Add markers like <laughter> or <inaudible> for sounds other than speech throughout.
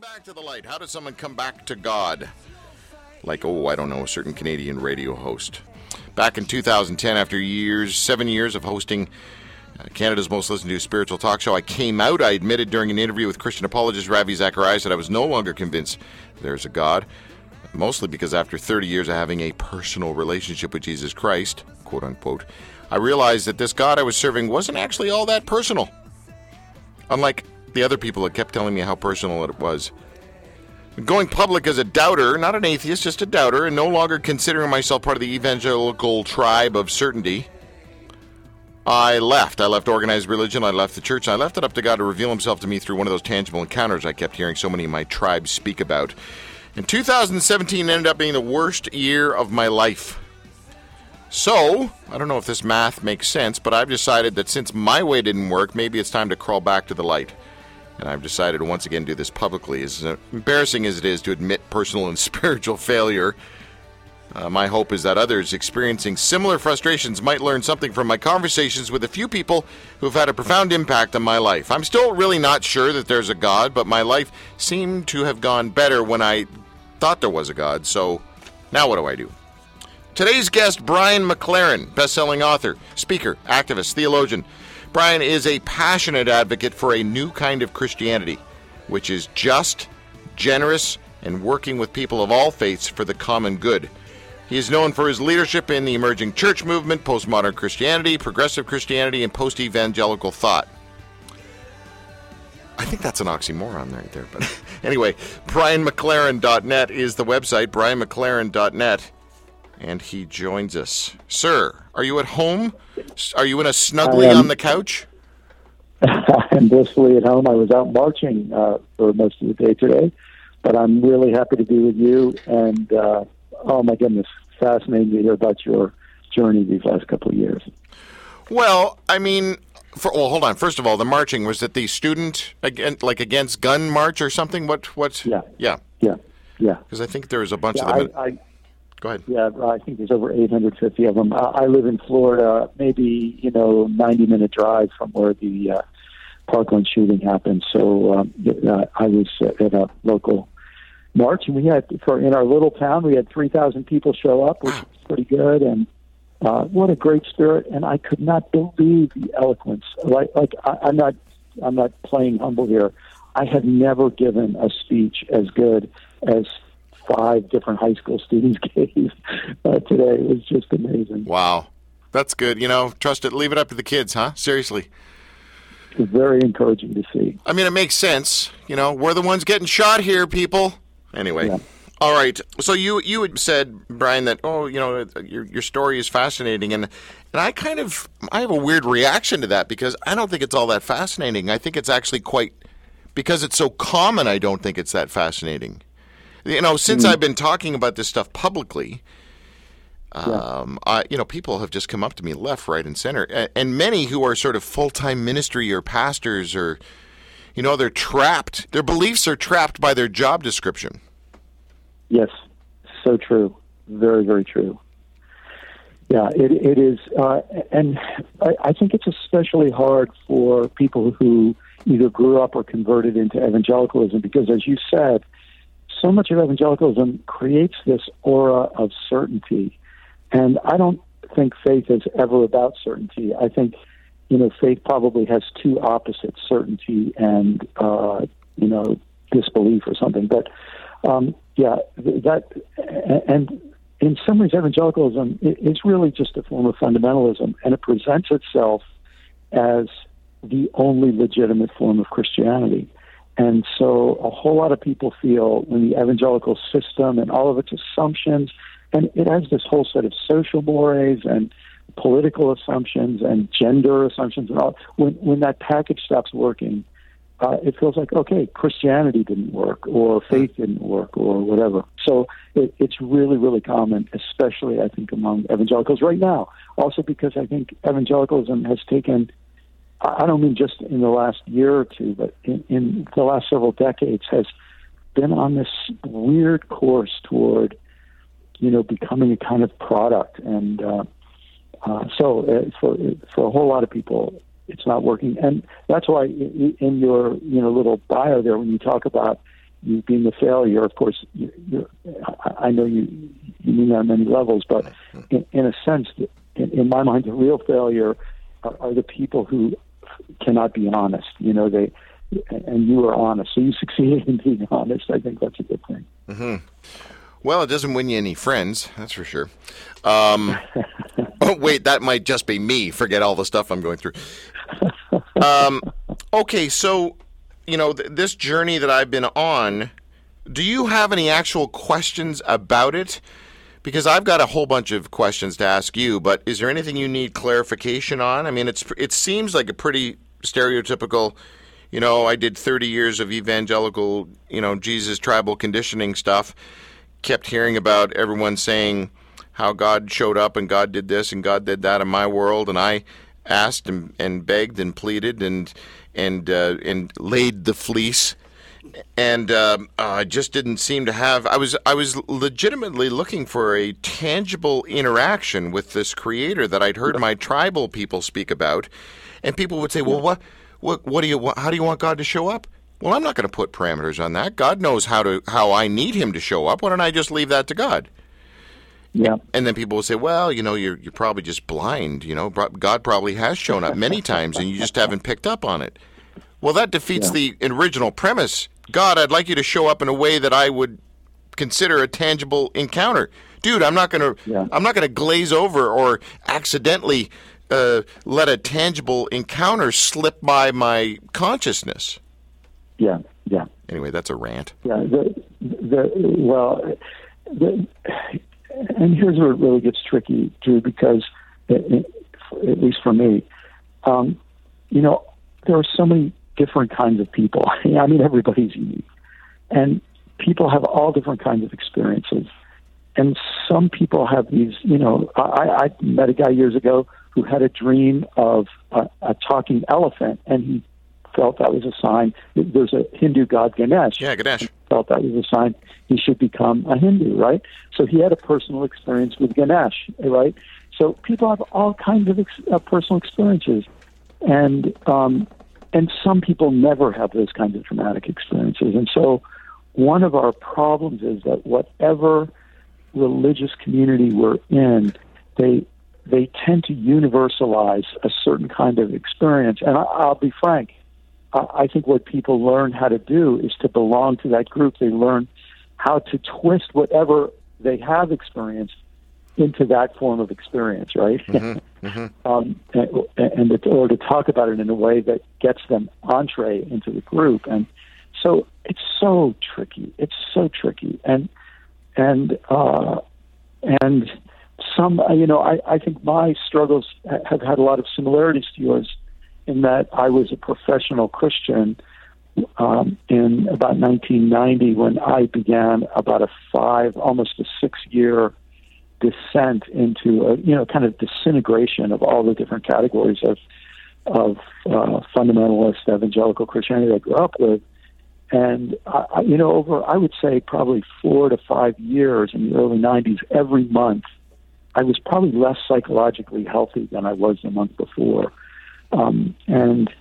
Back to the light. How does someone come back to God? Like, oh, I don't know, a certain Canadian radio host. Back in 2010, after years, seven years of hosting uh, Canada's most listened to spiritual talk show, I came out. I admitted during an interview with Christian apologist Ravi Zacharias that I was no longer convinced there's a God. Mostly because after 30 years of having a personal relationship with Jesus Christ, quote unquote, I realized that this God I was serving wasn't actually all that personal. Unlike the other people that kept telling me how personal it was. Going public as a doubter, not an atheist, just a doubter, and no longer considering myself part of the evangelical tribe of certainty, I left. I left organized religion, I left the church, I left it up to God to reveal himself to me through one of those tangible encounters I kept hearing so many of my tribes speak about. And 2017 ended up being the worst year of my life. So, I don't know if this math makes sense, but I've decided that since my way didn't work, maybe it's time to crawl back to the light. And I've decided to once again do this publicly. As embarrassing as it is to admit personal and <laughs> spiritual failure, uh, my hope is that others experiencing similar frustrations might learn something from my conversations with a few people who have had a profound impact on my life. I'm still really not sure that there's a God, but my life seemed to have gone better when I thought there was a God. So now what do I do? Today's guest, Brian McLaren, best-selling author, speaker, activist, theologian. Brian is a passionate advocate for a new kind of Christianity, which is just, generous, and working with people of all faiths for the common good. He is known for his leadership in the emerging church movement, postmodern Christianity, progressive Christianity, and post evangelical thought. I think that's an oxymoron right there. But <laughs> anyway, BrianMcLaren.net is the website, BrianMcLaren.net, and he joins us. Sir, are you at home? Are you in a snuggly on the couch? <laughs> I'm blissfully at home. I was out marching uh, for most of the day today, but I'm really happy to be with you. And uh, oh my goodness, fascinating to hear about your journey these last couple of years. Well, I mean, for, well, hold on. First of all, the marching was that the student against, like against gun march or something? What? What? Yeah. Yeah. Yeah. Yeah. Because I think there was a bunch Yeah, of them. I, I, Go ahead. yeah, I think there's over 850 of them. I, I live in Florida, maybe you know, 90 minute drive from where the uh, Parkland shooting happened. So um, uh, I was at a local march, and we had for in our little town, we had 3,000 people show up, which was pretty good, and uh, what a great spirit. And I could not believe the eloquence. Like, like I, I'm not, I'm not playing humble here. I have never given a speech as good as five different high school students <laughs> gave uh, today. It was just amazing. Wow, that's good. You know, trust it. Leave it up to the kids, huh? Seriously. It's very encouraging to see. I mean, it makes sense. You know, we're the ones getting shot here, people. Anyway. Yeah. All right. So you you had said, Brian, that oh, you know, your your story is fascinating, and and I kind of I have a weird reaction to that because I don't think it's all that fascinating. I think it's actually quite because it's so common. I don't think it's that fascinating. You know, since I've been talking about this stuff publicly, um, I, you know, people have just come up to me left, right, and center, and, and many who are sort of full time ministry or pastors or, you know, they're trapped. Their beliefs are trapped by their job description. Yes, so true. Very, very true. Yeah, it, it is. Uh, and I, I think it's especially hard for people who either grew up or converted into evangelicalism because, as you said, so much of evangelicalism creates this aura of certainty. And I don't think faith is ever about certainty. I think, you know, faith probably has two opposites certainty and, uh, you know, disbelief or something. But, um, yeah, that, and in some ways, evangelicalism is really just a form of fundamentalism, and it presents itself as the only legitimate form of Christianity. And so a whole lot of people feel when the evangelical system and all of its assumptions, and it has this whole set of social mores and political assumptions and gender assumptions and all, when, when that package stops working, uh, it feels like, okay, Christianity didn't work or faith didn't work or whatever. So it, it's really, really common, especially, I think, among evangelicals right now. Also because I think evangelicalism has taken I don't mean just in the last year or two, but in, in the last several decades, has been on this weird course toward, you know, becoming a kind of product. And uh, uh, so uh, for for a whole lot of people, it's not working. And that's why in your you know little bio there, when you talk about you being a failure. Of course, you, you're, I, I know you you mean that on many levels, but in, in a sense, in, in my mind, the real failure are, are the people who cannot be honest. You know, they and you are honest, so you <laughs> succeeded in being honest. I think that's a good thing. Mm-hmm. Well, it doesn't win you any friends, that's for sure. Um, <laughs> oh, wait, that might just be me. Forget all the stuff I'm going through. Um, okay, so you know th- this journey that I've been on. Do you have any actual questions about it? Because I've got a whole bunch of questions to ask you, but is there anything you need clarification on? I mean, it's it seems like a pretty stereotypical. You know, I did 30 years of evangelical, you know, Jesus tribal conditioning stuff. Kept hearing about everyone saying how God showed up and God did this and God did that in my world, and I asked and, and begged and pleaded and and uh, and laid the fleece, and um, I just didn't seem to have. I was I was legitimately looking for a tangible interaction with this Creator that I'd heard my tribal people speak about, and people would say, "Well, what what what do you what, how do you want God to show up?" Well, I'm not going to put parameters on that. God knows how to how I need Him to show up. Why don't I just leave that to God? Yeah. And then people will say, "Well, you know, you're you're probably just blind. You know, God probably has shown up many times, and you just haven't picked up on it." Well, that defeats Yeah. the original premise. God, I'd like you to show up in a way that I would consider a tangible encounter. Dude, I'm not gonna Yeah. I'm not gonna glaze over or accidentally uh, let a tangible encounter slip by my consciousness. Yeah. Yeah. Anyway, that's a rant. Yeah, the, the well, the, and here's where it really gets tricky, Drew, because it, it, at least for me, um, you know, there are so many different kinds of people. <laughs> I mean, everybody's unique, and people have all different kinds of experiences. And some people have these, you know, I, I met a guy years ago who had a dream of a, a talking elephant, and he felt that was a sign. There's a Hindu god Ganesh Yeah, Ganesh. felt that was a sign he should become a Hindu, right? So he had a personal experience with Ganesh, right? So people have all kinds of ex- uh, personal experiences, and um, and some people never have those kinds of traumatic experiences. And so one of our problems is that whatever religious community we're in, they they tend to universalize a certain kind of experience. And I, I'll be frank, I I think what people learn how to do is to belong to that group. They learn how to twist whatever they have experienced into that form of experience, right? Mm-hmm. Um, and, and or to talk about it in a way that gets them entree into the group. And so it's so tricky. It's so tricky. And and uh, and some, uh, you know, I, I think my struggles have had a lot of similarities to yours in that I was a professional Christian um, in about 1990 when I began about a five, almost a six year descent into a, you know, kind of disintegration of all the different categories of, of uh, fundamentalist evangelical Christianity I grew up with. And, I, you know, over, I would say probably four to five years in the early 90s, every month, I was probably less psychologically healthy than I was the month before. Um, and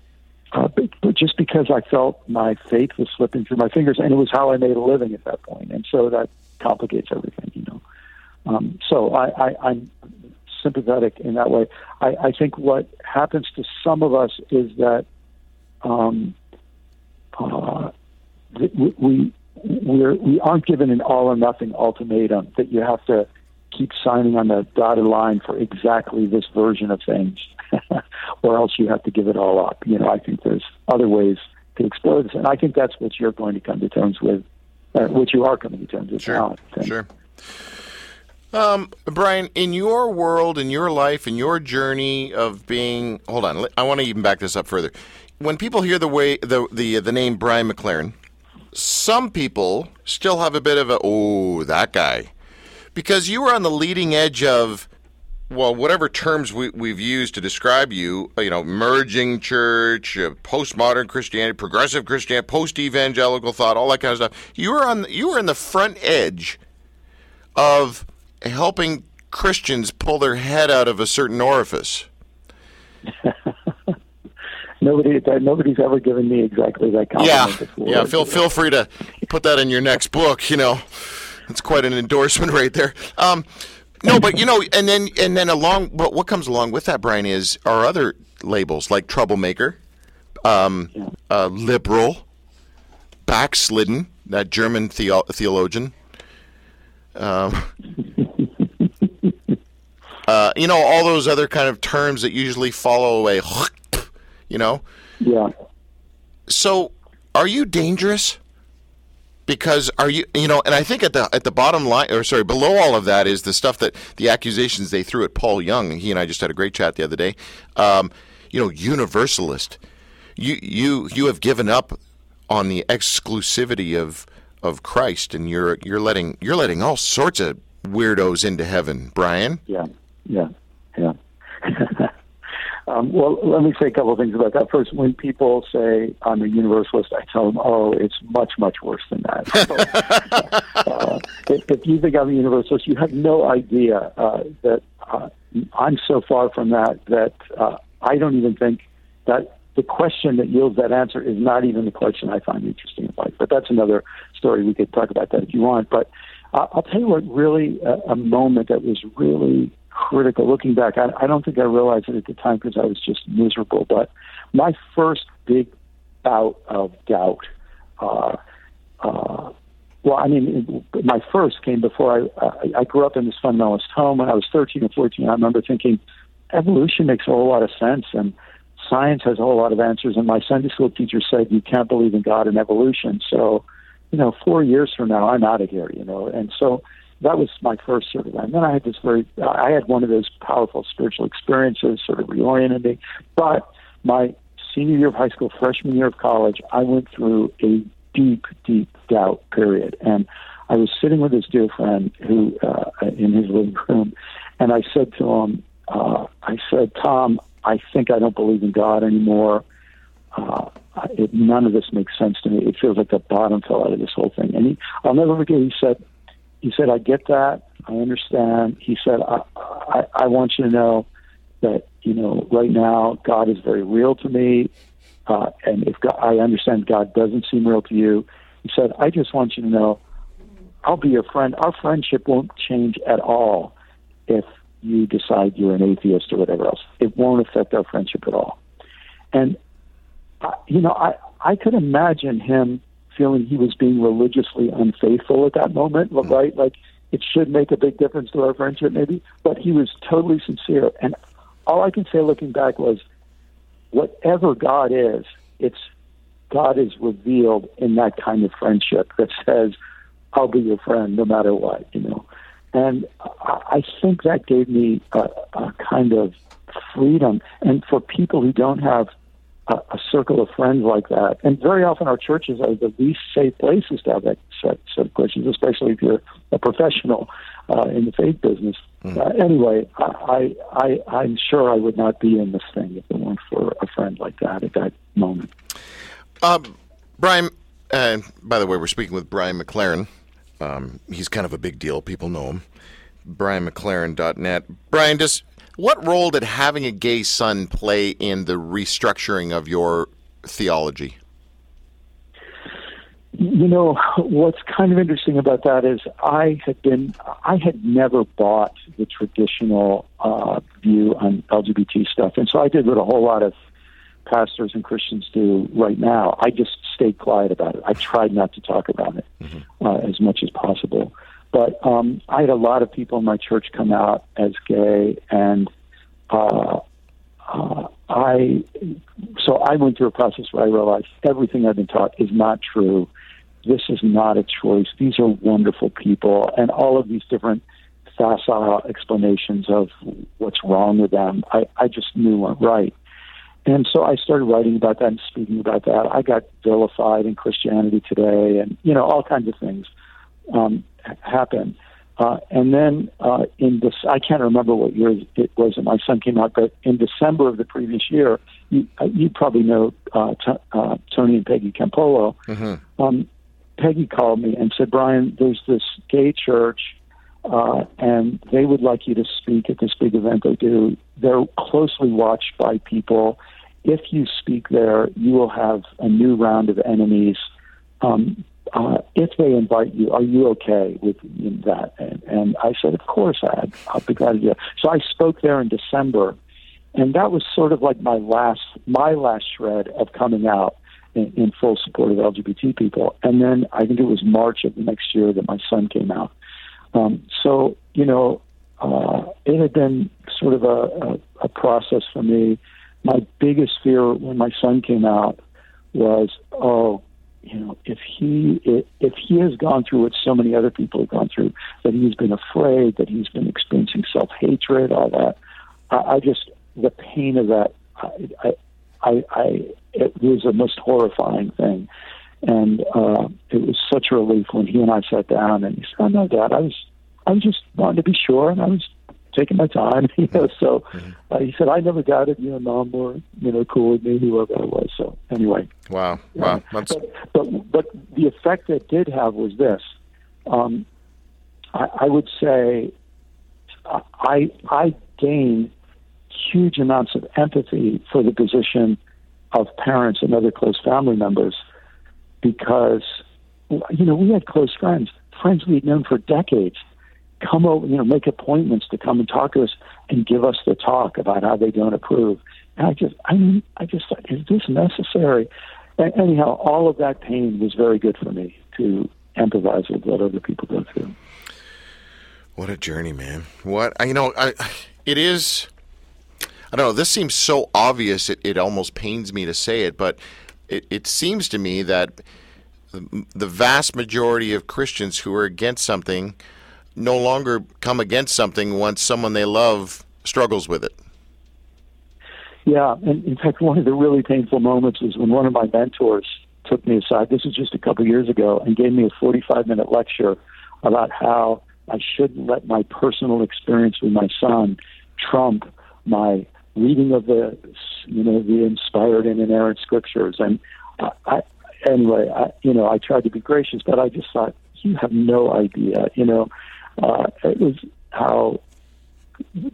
uh, but, but just because I felt my faith was slipping through my fingers, and it was how I made a living at that point, and so that complicates everything, you know. Um, so I, I, I'm sympathetic in that way. I, I think what happens to some of us is that um, uh, we we we're, we aren't given an all or nothing ultimatum that you have to keep signing on the dotted line for exactly this version of things, <laughs> or else you have to give it all up. You know, I think there's other ways to explore this, and I think that's what you're going to come to terms with, uh, what you are coming to terms with now. Sure. Um, Brian, in your world, in your life, in your journey of being, hold on, I want to even back this up further. When people hear the way the the the name Brian McLaren, some people still have a bit of a oh that guy, because you were on the leading edge of well, whatever terms we, we've used to describe you, you know, emerging church, uh, postmodern Christianity, progressive Christianity, post-evangelical thought, all that kind of stuff. You were on, you were in the front edge of helping Christians pull their head out of a certain orifice. <laughs> Nobody, nobody's ever given me exactly that compliment Yeah, before. yeah. Feel feel free to put that in your next book. You know, it's quite an endorsement <laughs> right there. Um, no, but you know, and then and then along, but what comes along with that, Brian, is our other labels like troublemaker, um, uh, liberal, backslidden, that German theo- theologian. Um, <laughs> uh, you know, all those other kind of terms that usually follow a, <laughs> you know. Yeah. So, are you dangerous? Because are you, you know, and I think at the at the bottom line, or sorry, below all of that is the stuff that the accusations they threw at Paul Young. He and I just had a great chat the other day. Um, you know, universalist. You you you have given up on the exclusivity of of Christ, and you're you're letting you're letting all sorts of weirdos into heaven, Brian. Yeah, yeah, yeah. <laughs> um, well, let me say a couple of things about that. First, when people say I'm a universalist, I tell them, "Oh, it's much, much worse than that." <laughs> uh, if, if, you think I'm a universalist, you have no idea uh, that uh, I'm so far from that that uh, I don't even think that the question that yields that answer is not even the question I find interesting in life. But that's another story. We could talk about that if you want. But uh, I'll tell you what really a, a moment that was really critical. Looking back, I, I don't think I realized it at the time because I was just miserable. But my first big bout of doubt. Uh, uh, well, I mean, my first came before I, I I grew up in this fundamentalist home. When I was 13 or 14, I remember thinking evolution makes a whole lot of sense, and science has a whole lot of answers. And my Sunday school teacher said, you can't believe in God and evolution. So, you know, four years from now, I'm out of here, you know. And so that was my first sort of, and then I had this very, I had one of those powerful spiritual experiences, sort of reoriented me. But my senior year of high school, freshman year of college, I went through a deep, deep doubt period. And I was sitting with this dear friend who, uh, in his living room, and I said to him, uh, I said, Tom, I think I don't believe in God anymore. Uh, it, none of this makes sense to me. It feels like the bottom fell out of this whole thing. And he, I'll never forget. He said, he said, I get that. I understand. He said, I, I, I want you to know that you know right now God is very real to me, uh, and if God, I understand God doesn't seem real to you, he said, I just want you to know, I'll be your friend. Our friendship won't change at all if you decide you're an atheist or whatever else. It won't affect our friendship at all. And uh, you know, I I could imagine him feeling he was being religiously unfaithful at that moment, mm-hmm. right? Like it should make a big difference to our friendship, maybe. But he was totally sincere, and all I can say looking back was, whatever God is, it's God is revealed in that kind of friendship that says, "I'll be your friend no matter what," you know. And I think that gave me a, a kind of freedom. And for people who don't have a, a, circle of friends like that, and very often our churches are the least safe places to have that set, set of questions, especially if you're a professional uh, in the faith business. Mm. Uh, anyway, I, I, I'm sure I would not be in this thing if it weren't for a friend like that at that moment. Um, Brian, uh, by the way, we're speaking with Brian McLaren. Um, he's kind of a big deal. People know him. BrianMcLaren.net. Brian, does what role did having a gay son play in the restructuring of your theology? You know what's kind of interesting about that is I had been I had never bought the traditional uh, view on LGBT stuff, and so I did what a whole lot of pastors and Christians do right now. I just stayed quiet about it. I tried not to talk about it mm-hmm. uh, as much as possible. But um, I had a lot of people in my church come out as gay, and uh, uh, I so I went through a process where I realized everything I've been taught is not true. This is not a choice. These are wonderful people, and all of these different facile explanations of what's wrong with them, I, I just knew weren't right. And so I started writing about that and speaking about that. I got vilified in Christianity Today, and you know all kinds of things um, happen. Uh, and then uh, in this, I can't remember what year it was that my son came out, but in December of the previous year, you, uh, you probably know uh, t- uh, Tony and Peggy Campolo. Mm-hmm. Um, Peggy called me and said, Brian, there's this gay church, uh, and they would like you to speak at this big event they do. They're closely watched by people. If you speak there, you will have a new round of enemies. Um, uh, if they invite you, are you okay with that? And, and I said, of course, I'd, I'll be glad to do. So I spoke there in December, and that was sort of like my last, my last shred of coming out in, in full support of LGBT people. And then I think it was March of the next year that my son came out. Um, so, you know, uh, it had been sort of a, a, a process for me. My biggest fear when my son came out was, oh, you know, if he if he has gone through what so many other people have gone through, that he's been afraid, that he's been experiencing self hatred, all that, I, I just the pain of that, I, I, I, it was the most horrifying thing, and uh, it was such a relief when he and I sat down and he said, "Oh no, Dad, I was, I was just wanting to be sure, and I was taking my time, <laughs> you know. So mm-hmm. uh, he said, I never doubted you know, mom were, you know, cool with me, whoever I was. So anyway. Wow. Wow. But, but, but the effect it did have was this. Um, I, I would say I, I gained huge amounts of empathy for the position of parents and other close family members because, you know, we had close friends, friends we'd known for decades come over, you know, make appointments to come and talk to us and give us the talk about how they don't approve. And I just, I mean, I just thought, is this necessary? And anyhow, all of that pain was very good for me to empathize with what other people go through. What a journey, man! What you know, I, it is. I don't know. This seems so obvious; it, it almost pains me to say it, but it, it seems to me that the vast majority of Christians who are against something no longer come against something once someone they love struggles with it. Yeah, and in fact, one of the really painful moments was when one of my mentors took me aside. This was just a couple years ago, and gave me a 45 minute lecture about how I shouldn't let my personal experience with my son trump my reading of the, you know, the inspired and inerrant scriptures. And I, I anyway, I, you know, I tried to be gracious, but I just thought you have no idea, you know uh, it was how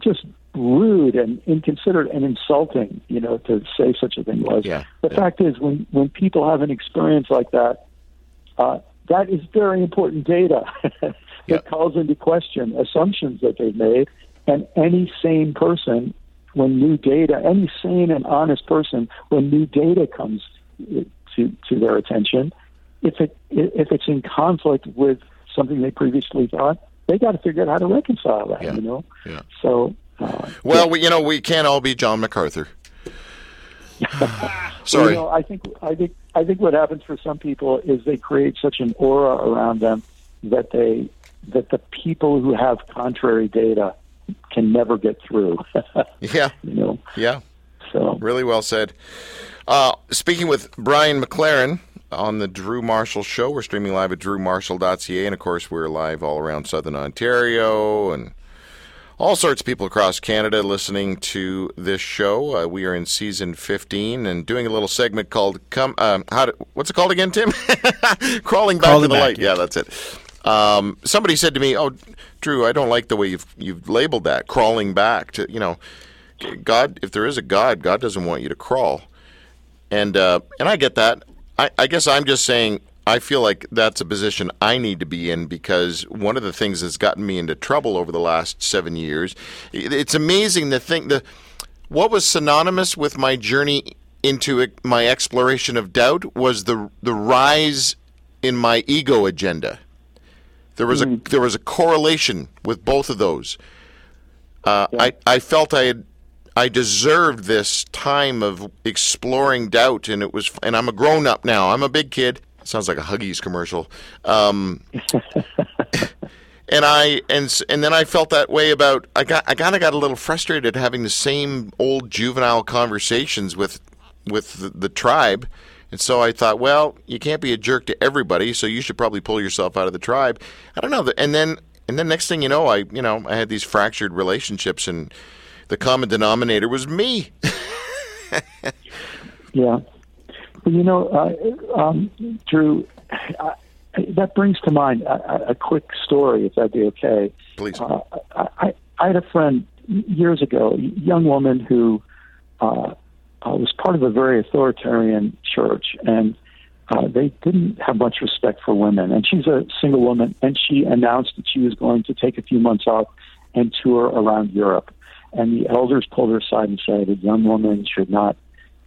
just rude and inconsiderate and insulting, you know, to say such a thing was. Yeah, the yeah. fact is, when when people have an experience like that, uh, that is very important data <laughs> that calls into question assumptions that they've made. And any sane person, when new data, any sane and honest person, when new data comes to to their attention, if it if it's in conflict with something they previously thought, they got to figure out how to reconcile that. Yeah. You know. Yeah. So. Uh, well, yeah. we, you know, we can't all be John MacArthur. <laughs> Sorry. You know, I think I think I think what happens for some people is they create such an aura around them that they that the people who have contrary data can never get through. <laughs> yeah. You know. Yeah. So really well said. Uh, speaking with Brian McLaren, on the Drew Marshall Show. We're streaming live at drewmarshall.ca, and of course, we're live all around Southern Ontario and all sorts of people across Canada listening to this show. Uh, we are in season 15 and doing a little segment called "Come." Uh, how to, what's it called again, Tim? <laughs> Crawling back Crawling to the back, light. yeah. Yeah, that's it. Um, somebody said to me, "Oh, Drew, I don't like the way you've you've labeled that crawling back to you know." God, if there is a God, God doesn't want you to crawl, and uh, and I get that. I, I guess I'm just saying I feel like that's a position I need to be in because one of the things that's gotten me into trouble over the last seven years. It's amazing to think the what was synonymous with my journey into it, my exploration of doubt was the the rise in my ego agenda. There was a there was a correlation with both of those. Uh, I I felt I had I deserved this time of exploring doubt, and it was. And I'm a grown up now. I'm a big kid. Sounds like a Huggies commercial. Um, <laughs> and I and and then I felt that way about. I got I kind of got a little frustrated having the same old juvenile conversations with with the, the tribe. And so I thought, well, you can't be a jerk to everybody, so you should probably pull yourself out of the tribe. I don't know. And then and then next thing you know, I you know I had these fractured relationships and the common denominator was me. <laughs> yeah. Well, you know, uh, um, Drew, I, that brings to mind a, a, quick story, if that'd be okay. Please. Uh, I, I had a friend years ago, a young woman who uh, uh, was part of a very authoritarian church, and uh, they didn't have much respect for women. And she's a single woman, and she announced that she was going to take a few months off and tour around Europe. And the elders pulled her aside and said, a young woman should not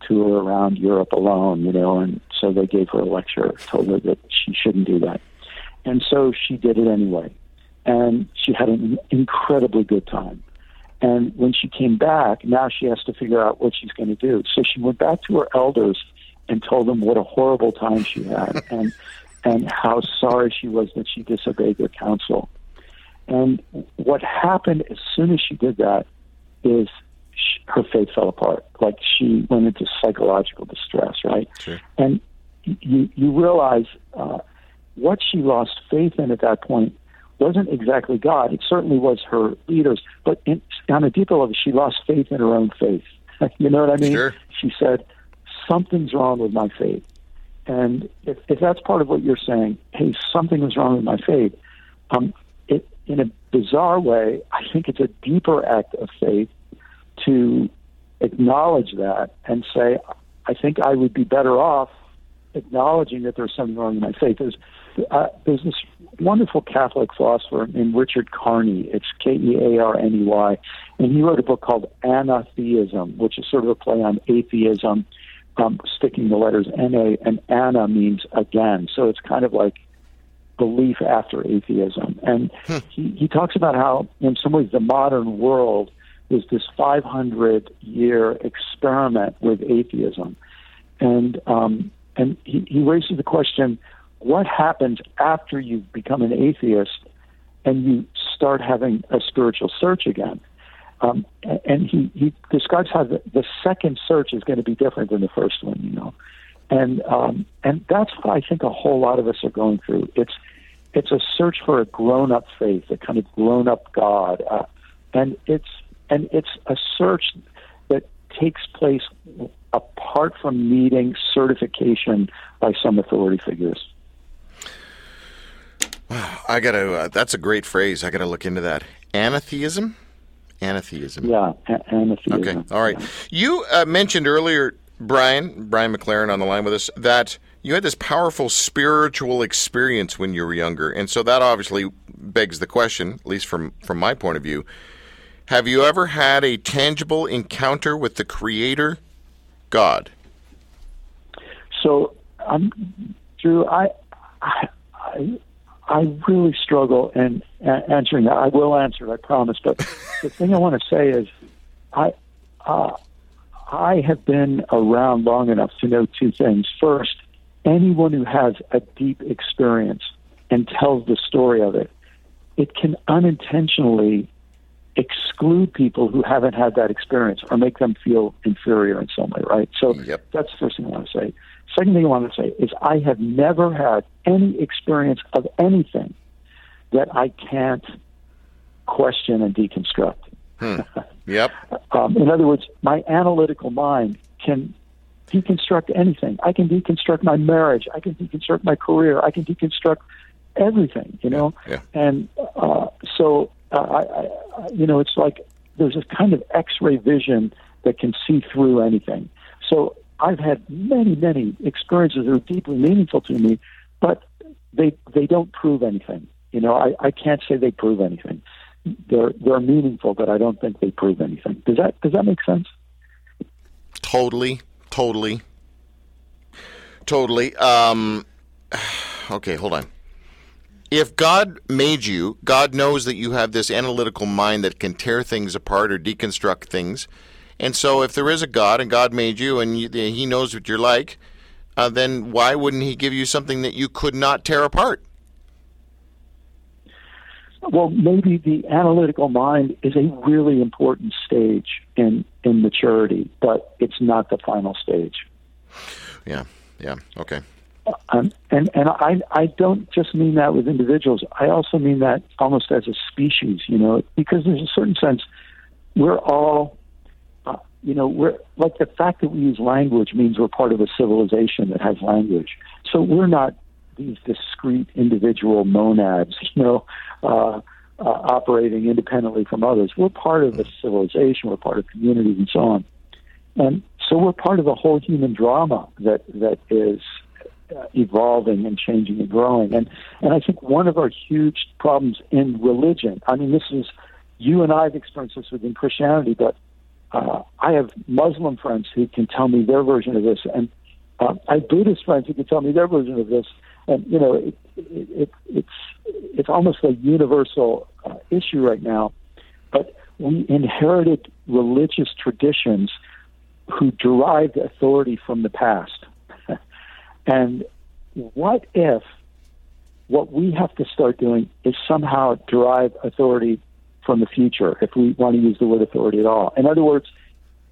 tour around Europe alone, you know, and so they gave her a lecture, told her that she shouldn't do that. And so she did it anyway. And she had an incredibly good time. And when she came back, now she has to figure out what she's going to do. So she went back to her elders and told them what a horrible time she had <laughs> and and how sorry she was that she disobeyed their counsel. And what happened as soon as she did that is she, her faith fell apart. Like she went into psychological distress, right? Sure. And you you realize uh, what she lost faith in at that point wasn't exactly God. It certainly was her leaders, but in, on a deeper level, she lost faith in her own faith. <laughs> you know what I mean? Sure. She said, "Something's wrong with my faith." And if, if that's part of what you're saying, hey, something is wrong with my faith, um, it, in a bizarre way, I think it's a deeper act of faith to acknowledge that and say, I think I would be better off acknowledging that there's something wrong with my faith. There's, uh, there's this wonderful Catholic philosopher named Richard Kearney. It's K E A R N E Y. And he wrote a book called Anatheism, which is sort of a play on atheism, um, sticking the letters N A, and Ana means again. So it's kind of like belief after atheism. And Hmm. he, he talks about how, in some ways, the modern world is this 500 year experiment with atheism. And, um, and he, he raises the question what happens after you've become an atheist and you start having a spiritual search again? Um, and he, he describes how the, the second search is going to be different than the first one, you know. And um, and that's what I think a whole lot of us are going through. It's it's a search for a grown up faith, a kind of grown up God, uh, and it's and it's a search that takes place apart from needing certification by some authority figures. Wow, I gotta. Uh, that's a great phrase. I gotta look into that. Anatheism. Anatheism. Yeah, a- anatheism. Okay. All right. You uh, mentioned earlier, Brian, Brian McLaren on the line with us, that you had this powerful spiritual experience when you were younger, and so that obviously begs the question, at least from from my point of view, have you ever had a tangible encounter with the Creator, God? So, um, Drew, I, I, I, I really struggle in answering that. I will answer it, I promise. But the thing I want to say is, I, uh, I have been around long enough to know two things. First, anyone who has a deep experience and tells the story of it, it can unintentionally exclude people who haven't had that experience or make them feel inferior in some way, right? So Yep. that's the first thing I want to say. Second thing I want to say is I have never had any experience of anything that I can't question and deconstruct. Yep. <laughs> Um, in other words, my analytical mind can deconstruct anything. I can deconstruct my marriage. I can deconstruct my career. I can deconstruct everything. You know, Yeah. and uh, so uh, I, I, you know, it's like there's a kind of X-ray vision that can see through anything. So I've had many, many experiences that are deeply meaningful to me, but they they don't prove anything. You know, I, I can't say they prove anything. They're they're meaningful, but I don't think they prove anything. Does that does that make sense? Totally, totally, totally. Um, <sighs> okay, hold on. If God made you, God knows that you have this analytical mind that can tear things apart or deconstruct things. And so, if there is a God and God made you and you, He knows what you're like, uh, then why wouldn't He give you something that you could not tear apart? Well, maybe the analytical mind is a really important stage in in maturity, but it's not the final stage. Yeah, yeah, okay. Um, and and I I don't just mean that with individuals. I also mean that almost as a species, you know, because there's a certain sense we're all, uh, you know, we're like the fact that we use language means we're part of a civilization that has language. So we're not these discrete individual monads, <laughs> you know, uh, uh, operating independently from others. We're part of a civilization. We're part of communities and so on. And so we're part of the whole human drama that that is uh, evolving and changing and growing. And and I think one of our huge problems in religion. I mean, this is you and I have experienced this within Christianity, but uh, I have Muslim friends who can tell me their version of this, and uh, I have Buddhist friends who can tell me their version of this. And you know, it, it, it, it's it's almost a universal uh, issue right now. But we inherited religious traditions who derived authority from the past. <laughs> and what if what we have to start doing is somehow derive authority from the future, if we want to use the word authority at all? In other words,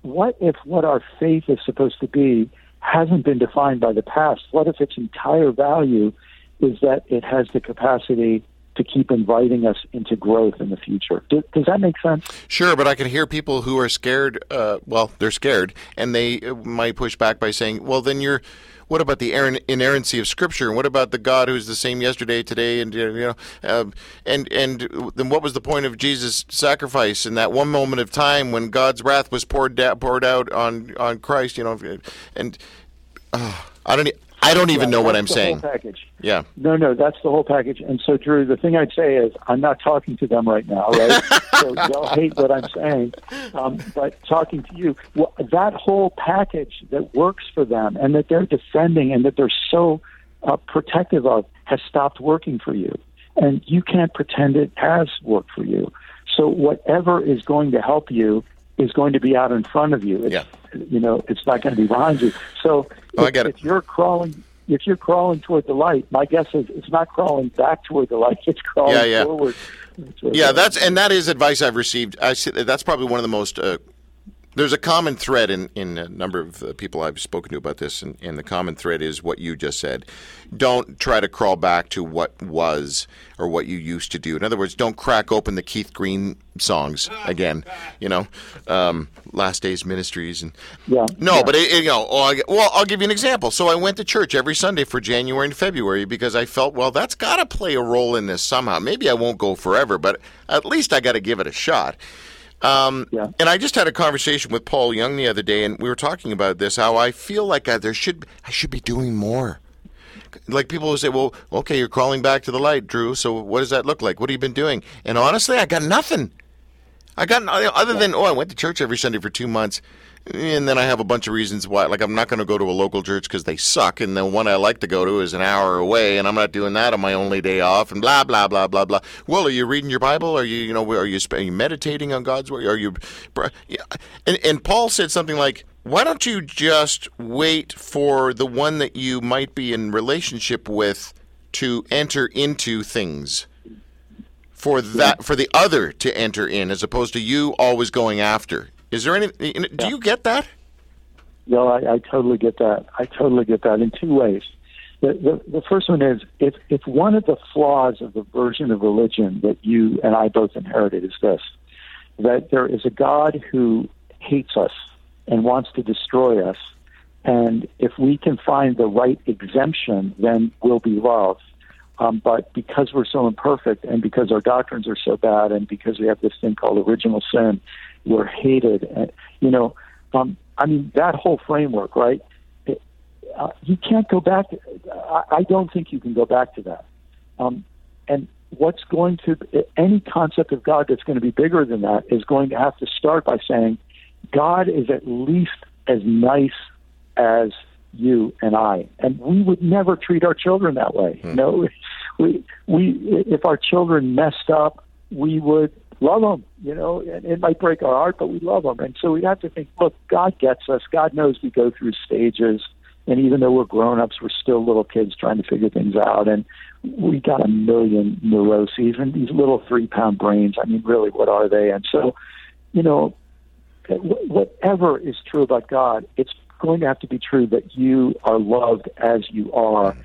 what if what our faith is supposed to be hasn't been defined by the past? What if its entire value is that it has the capacity to keep inviting us into growth in the future. Does, does that make sense? Sure, but I can hear people who are scared. Uh, well, they're scared, and they might push back by saying, "Well, then you're." What about the inerrancy of Scripture? And what about the God who's the same yesterday, today, and you know, uh, and and then what was the point of Jesus' sacrifice in that one moment of time when God's wrath was poured da- poured out on on Christ? You know, and uh, I don't. I don't even know what I'm saying. package. Yeah. No, no, that's the whole package. And so, Drew, the thing I'd say is, I'm not talking to them right now, right? <laughs> so they'll hate what I'm saying. Um, but talking to you, well, that whole package that works for them and that they're defending and that they're so uh, protective of has stopped working for you, and you can't pretend it has worked for you. So whatever is going to help you is going to be out in front of you. It's, yeah. You know, it's not going to be behind you. So oh, if, if you're crawling, if you're crawling toward the light, my guess is it's not crawling back toward the light. It's crawling yeah, yeah. forward. Yeah, that's and that is advice I've received. I see, that's probably one of the most uh, there's a common thread in, in a number of uh, people I've spoken to about this, and, and, the common thread is what you just said. Don't try to crawl back to what was or what you used to do. In other words, don't crack open the Keith Green songs again. You know, um, Last Days Ministries and yeah, no, yeah. but it, it, you know, well, I'll give you an example. So I went to church every Sunday for January and February because I felt, well, that's got to play a role in this somehow. Maybe I won't go forever, but at least I got to give it a shot. Um, yeah. And I just had a conversation with Paul Young the other day, and we were talking about this. How I feel like I, there should I should be doing more. Like people will say, "Well, okay, you're crawling back to the light, Drew. So what does that look like? What have you been doing?" And honestly, I got nothing. I got other than oh, I went to church every Sunday for two months and then I have a bunch of reasons why. Like I'm not going to go to a local church because they suck, and the one I like to go to is an hour away, and I'm not doing that on my only day off, and blah blah blah blah blah. Well, are you reading your Bible? Are you you know are you, are you meditating on God's word? Are you? And, and Paul said something like, "Why don't you just wait for the one that you might be in relationship with to enter into things?" For that, for the other to enter in, as opposed to you always going after. Is there any? Do yeah. you get that? No, I, I totally get that. I totally get that in two ways. The, the, the first one is if, if one of the flaws of the version of religion that you and I both inherited is this that there is a God who hates us and wants to destroy us. And if we can find the right exemption, then we'll be loved. Um, but because we're so imperfect and because our doctrines are so bad and because we have this thing called original sin, were hated. And, you know, um, I mean, that whole framework, right? It, uh, you can't go back. To, I, I don't think you can go back to that. Um, and what's going to, any concept of God that's going to be bigger than that is going to have to start by saying, God is at least as nice as you and I. And we would never treat our children that way. Hmm. No, <laughs> we, we, if our children messed up, we would love them. You know, and it might break our heart, but we love them. And so we have to think, look, God gets us. God knows we go through stages. And even though we're grown ups, we're still little kids trying to figure things out. And we got a million neuroses and these little three pound brains. I mean, really, what are they? And so, you know, whatever is true about God, it's going to have to be true that you are loved as you are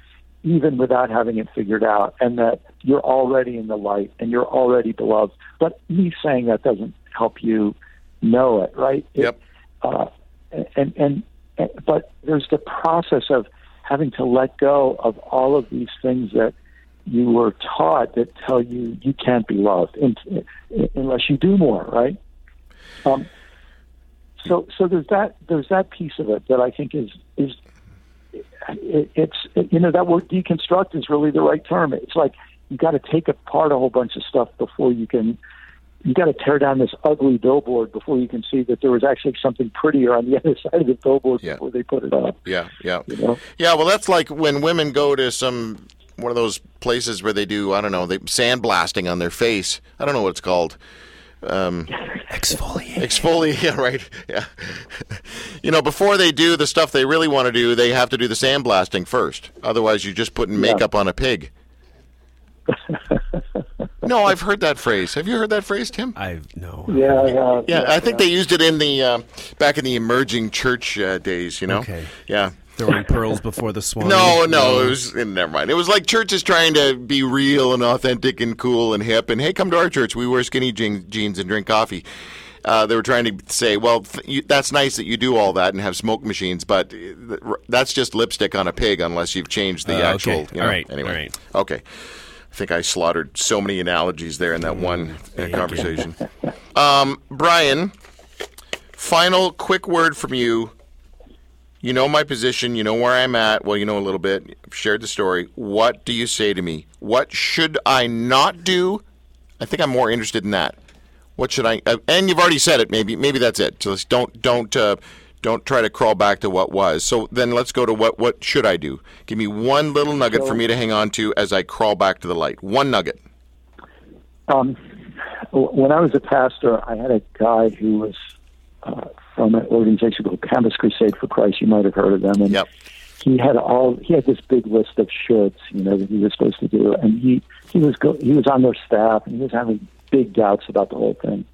even without having it figured out, and that you're already in the light and you're already beloved. But me saying that doesn't help you know it, right? Yep. It, uh, and, and and but there's the process of having to let go of all of these things that you were taught that tell you you can't be loved in, in, unless you do more, right? Um, so so there's that there's that piece of it that I think is is it, it's you know that word deconstruct is really the right term. It's like you got to take apart a whole bunch of stuff before you can. You got to tear down this ugly billboard before you can see that there was actually something prettier on the <laughs> other side of the billboard Yeah. before they put it up. Yeah, yeah. You know? Yeah, well, that's like when women go to some one of those places where they do I don't know, they sandblasting on their face. I don't know what it's called. Exfoliate. Exfoliate, <laughs> yeah, right. Yeah. you know, before they do the stuff they really want to do, they have to do the sandblasting first. Otherwise, you're just putting makeup on a pig. <laughs> no, I've heard that phrase. Have you heard that phrase, Tim? I've no. Yeah, yeah, Yeah, I think they used it in the uh, back in the emerging church uh, days. You know. Okay. Yeah. Throwing pearls before the swine. No, no, it was never mind. It was like churches trying to be real and authentic and cool and hip. And hey, come to our church. We wear skinny jean, jeans and drink coffee. Uh, they were trying to say, well, th- you, that's nice that you do all that and have smoke machines, but uh, th- that's just lipstick on a pig unless you've changed the Uh, actual. okay. You know, All right. Anyway. All right. Okay. I think I slaughtered so many analogies there in that one uh, conversation. Um, Brian, final quick word from you. You know my position. You know where I'm at. Well, you know a little bit. I've shared the story. What do you say to me? What should I not do? I think I'm more interested in that. What should I? Uh, and you've already said it. Maybe maybe that's it. So let's don't don't uh, don't try to crawl back to what was. So then let's go to what what should I do? Give me one little nugget for me to hang on to as I crawl back to the light. One nugget. Um, when I was a pastor, I had a guy who was uh, from an organization called Campus Crusade for Christ. You might have heard of them. And Yep. he had all he had this big list of shoulds, you know, that he was supposed to do, and he he was go, he was on their staff and he was having big doubts about the whole thing,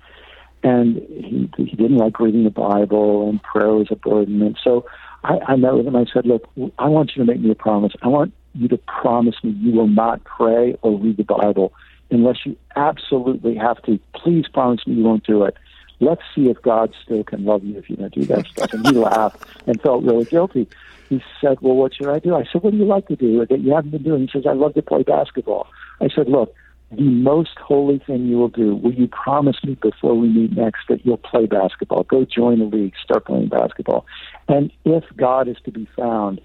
and he he didn't like reading the Bible and prayer was a burden, and so I, I met with him. I said, look, I want you to make me a promise. I want you to promise me you will not pray or read the Bible unless you absolutely have to. Please promise me you won't do it. Let's see if God still can love you if you don't do that stuff. And he laughed and felt really guilty. He said, Well, what should I do? I said, What do you like to do that you haven't been doing? He says, I love to play basketball. I said, Look, the most holy thing you will do, will you promise me before we meet next that you'll play basketball? Go join a league, start playing basketball. And if God is to be found,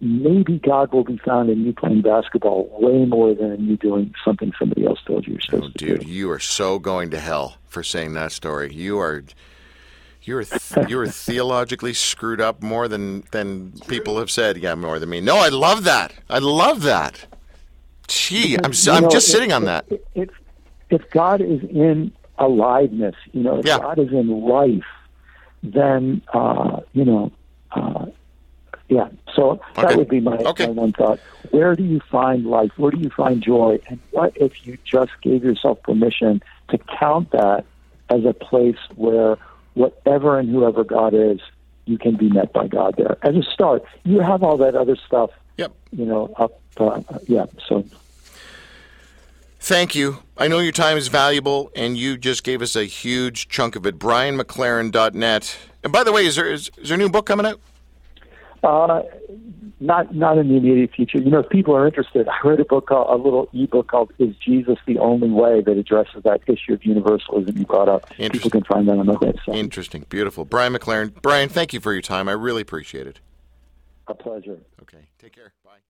maybe God will be found in you playing basketball way more than you doing something somebody else told you you're Oh, dude, do. you are so going to hell for saying that story. You are, you are, th- you are theologically screwed up more than than people have said. Yeah, more than me. No, I love that. I love that. Gee, I'm s You am know, just if- sitting on that. If, if, if God is in aliveness, you know, if Yeah. God is in life, then uh, you know, uh, yeah. So Okay. that would be my, Okay. my one thought. Where do you find life? Where do you find joy? And what if you just gave yourself permission to count that as a place where whatever and whoever God is, you can be met by God there as a start. You have all that other stuff, Yep. you know, up. Uh, yeah. So Thank you. I know your time is valuable, and you just gave us a huge chunk of it. BrianMcLaren.net. And by the way, is there is, is there a new book coming out? Uh, not not in the immediate future. You know, if people are interested, I read a book, called, a little ebook called "Is Jesus the Only Way?" that addresses that issue of universalism you brought up. People can find that on the website. Interesting, beautiful. Brian McLaren. Brian, thank you for your time. I really appreciate it. a pleasure. Okay, take care. Bye.